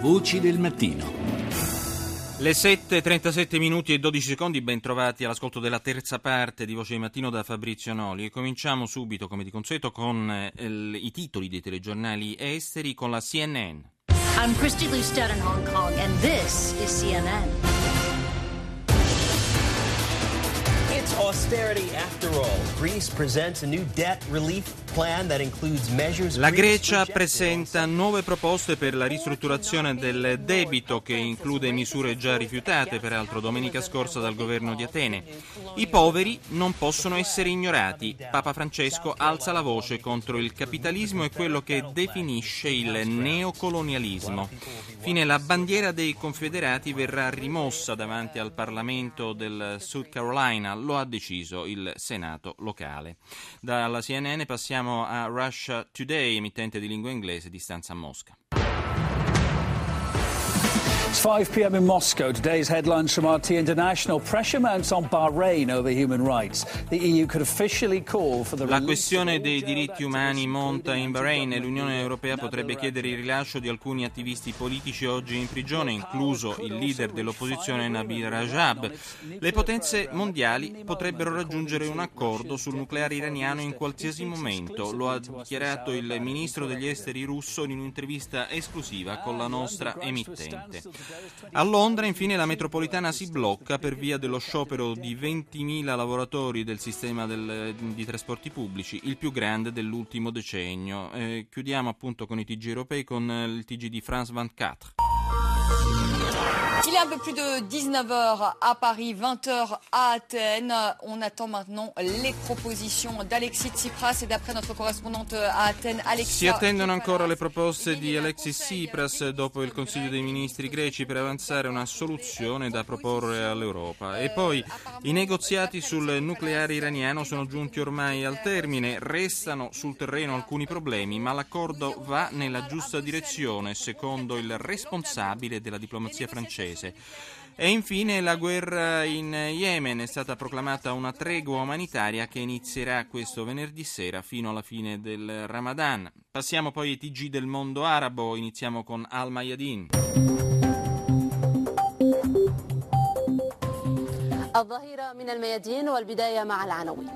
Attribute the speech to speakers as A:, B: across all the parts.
A: Voci del mattino.
B: Le 7.37 minuti e 12 secondi, ben trovati all'ascolto della terza parte di Voce del Mattino da Fabrizio Noli e cominciamo subito, come di consueto, con eh, i titoli dei telegiornali esteri con la CNN.
C: I'm Christy Lustad in Hong Kong and this is CNN.
D: It's austerity after all. Greece presents a new debt relief
B: la Grecia presenta nuove proposte per la ristrutturazione del debito che include misure già rifiutate, peraltro domenica scorsa dal governo di Atene. I poveri non possono essere ignorati. Papa Francesco alza la voce contro il capitalismo e quello che definisce il neocolonialismo. Fine la bandiera dei confederati verrà rimossa davanti al Parlamento del South Carolina, lo ha deciso il Senato locale. Dalla CNN passiamo Passiamo a Russia Today, emittente di lingua inglese di stanza a Mosca.
E: It's 5 p.m. in Moscow. Today's headlines from RT International. Pressure mounts on Bahrain over human rights. The EU could officially call for the
B: La questione dei diritti umani monta in Bahrain e l'Unione Europea potrebbe chiedere il rilascio di alcuni attivisti politici oggi in prigione, incluso il leader dell'opposizione Nabil Rajab. Le potenze mondiali potrebbero raggiungere un accordo sul nucleare iraniano in qualsiasi momento, lo ha dichiarato il ministro degli esteri russo in un'intervista esclusiva con la nostra emittente. A Londra infine la metropolitana si blocca per via dello sciopero di 20.000 lavoratori del sistema del, di trasporti pubblici, il più grande dell'ultimo decennio. Eh, chiudiamo appunto con i TG europei con il TG di France 24.
F: Il est un peu plus de 19h à Paris, 20h à Athènes. On attend maintenant les propositions d'Alexis Tsipras et d'après notre correspondante à Athènes, Alexis.
B: Si attendono ancora le proposte di Alexis Tsipras dopo il Consiglio dei Ministri greci per avanzare una soluzione da proporre all'Europa. E poi i negoziati sul nucleare iraniano sono giunti ormai al termine, restano sul terreno alcuni problemi, ma l'accordo va nella giusta direzione, secondo il responsabile della diplomazia francese paese. E infine la guerra in Yemen è stata proclamata una tregua umanitaria che inizierà questo venerdì sera fino alla fine del Ramadan. Passiamo poi ai TG del mondo arabo, iniziamo con Al Mayadin. الظهيرة من الميادين والبداية مع العناوين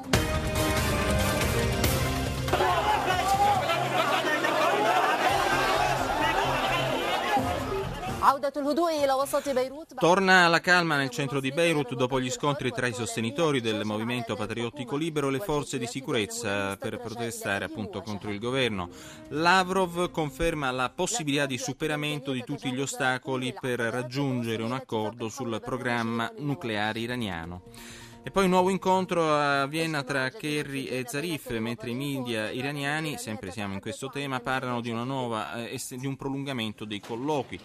B: Torna la calma nel centro di Beirut dopo gli scontri tra i sostenitori del movimento patriottico libero e le forze di sicurezza per protestare appunto contro il governo. Lavrov conferma la possibilità di superamento di tutti gli ostacoli per raggiungere un accordo sul programma nucleare iraniano. E poi un nuovo incontro a Vienna tra Kerry e Zarif, mentre i media iraniani, sempre siamo in questo tema, parlano di, nuova, eh, di un prolungamento dei colloqui.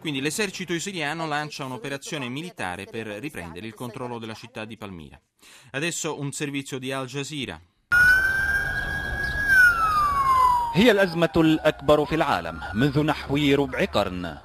B: Quindi l'esercito siriano lancia un'operazione militare per riprendere il controllo della città di Palmira. Adesso un servizio di Al Jazeera.
G: هي الأزمة الأكبر في العالم منذ نحو ربع قرن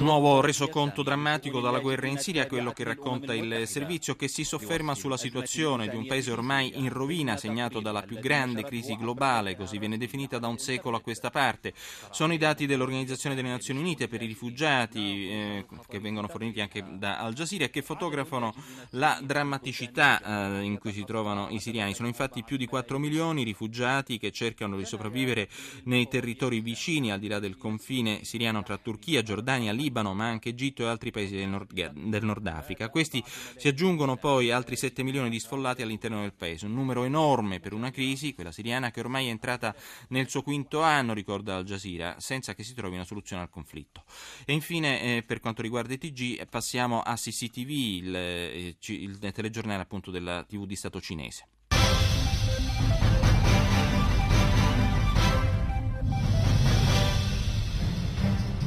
B: un nuovo resoconto drammatico dalla guerra in Siria, quello che racconta il servizio, che si sofferma sulla situazione di un paese ormai in rovina, segnato dalla più grande crisi globale, così viene definita da un secolo a questa parte. Sono i dati dell'Organizzazione delle Nazioni Unite per i rifugiati, eh, che vengono forniti anche da Al Jazeera, che fotografano la drammaticità eh, in cui si trovano i siriani. Sono infatti più di 4 milioni i rifugiati che cercano di sopravvivere nei territori vicini, al di là del confine siriano tra Turchia, Giordania, Libano, ma anche Egitto e altri paesi del Nord, del Nord Africa. A questi si aggiungono poi altri 7 milioni di sfollati all'interno del paese, un numero enorme per una crisi, quella siriana, che ormai è entrata nel suo quinto anno, ricorda Al Jazeera, senza che si trovi una soluzione al conflitto. E infine, eh, per quanto riguarda i TG, passiamo a CCTV, il, eh, il telegiornale appunto della TV di Stato cinese.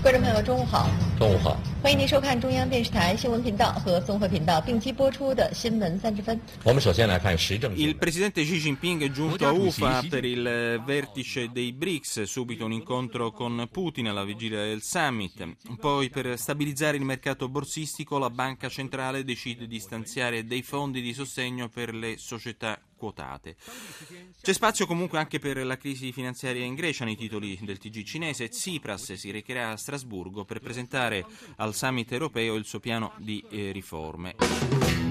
H: 观众朋友，中午好！中午好！欢迎您收看中央电视台新闻频道和综合频道并机播出的新闻三十分。
B: 我们首先来看时政。Il presidente Xi Jinping è giunto a Ufa per il vertice dei BRICS, subito un incontro con Putin alla vigilia del summit. Poi per stabilizzare il mercato borsistico la banca centrale decide di stanziare dei fondi di sostegno per le società quotate. C'è spazio comunque anche per la crisi finanziaria in Grecia nei titoli del TG cinese. Tsipras si recherà a Strasburgo per presentare al summit europeo il suo piano di eh, riforme.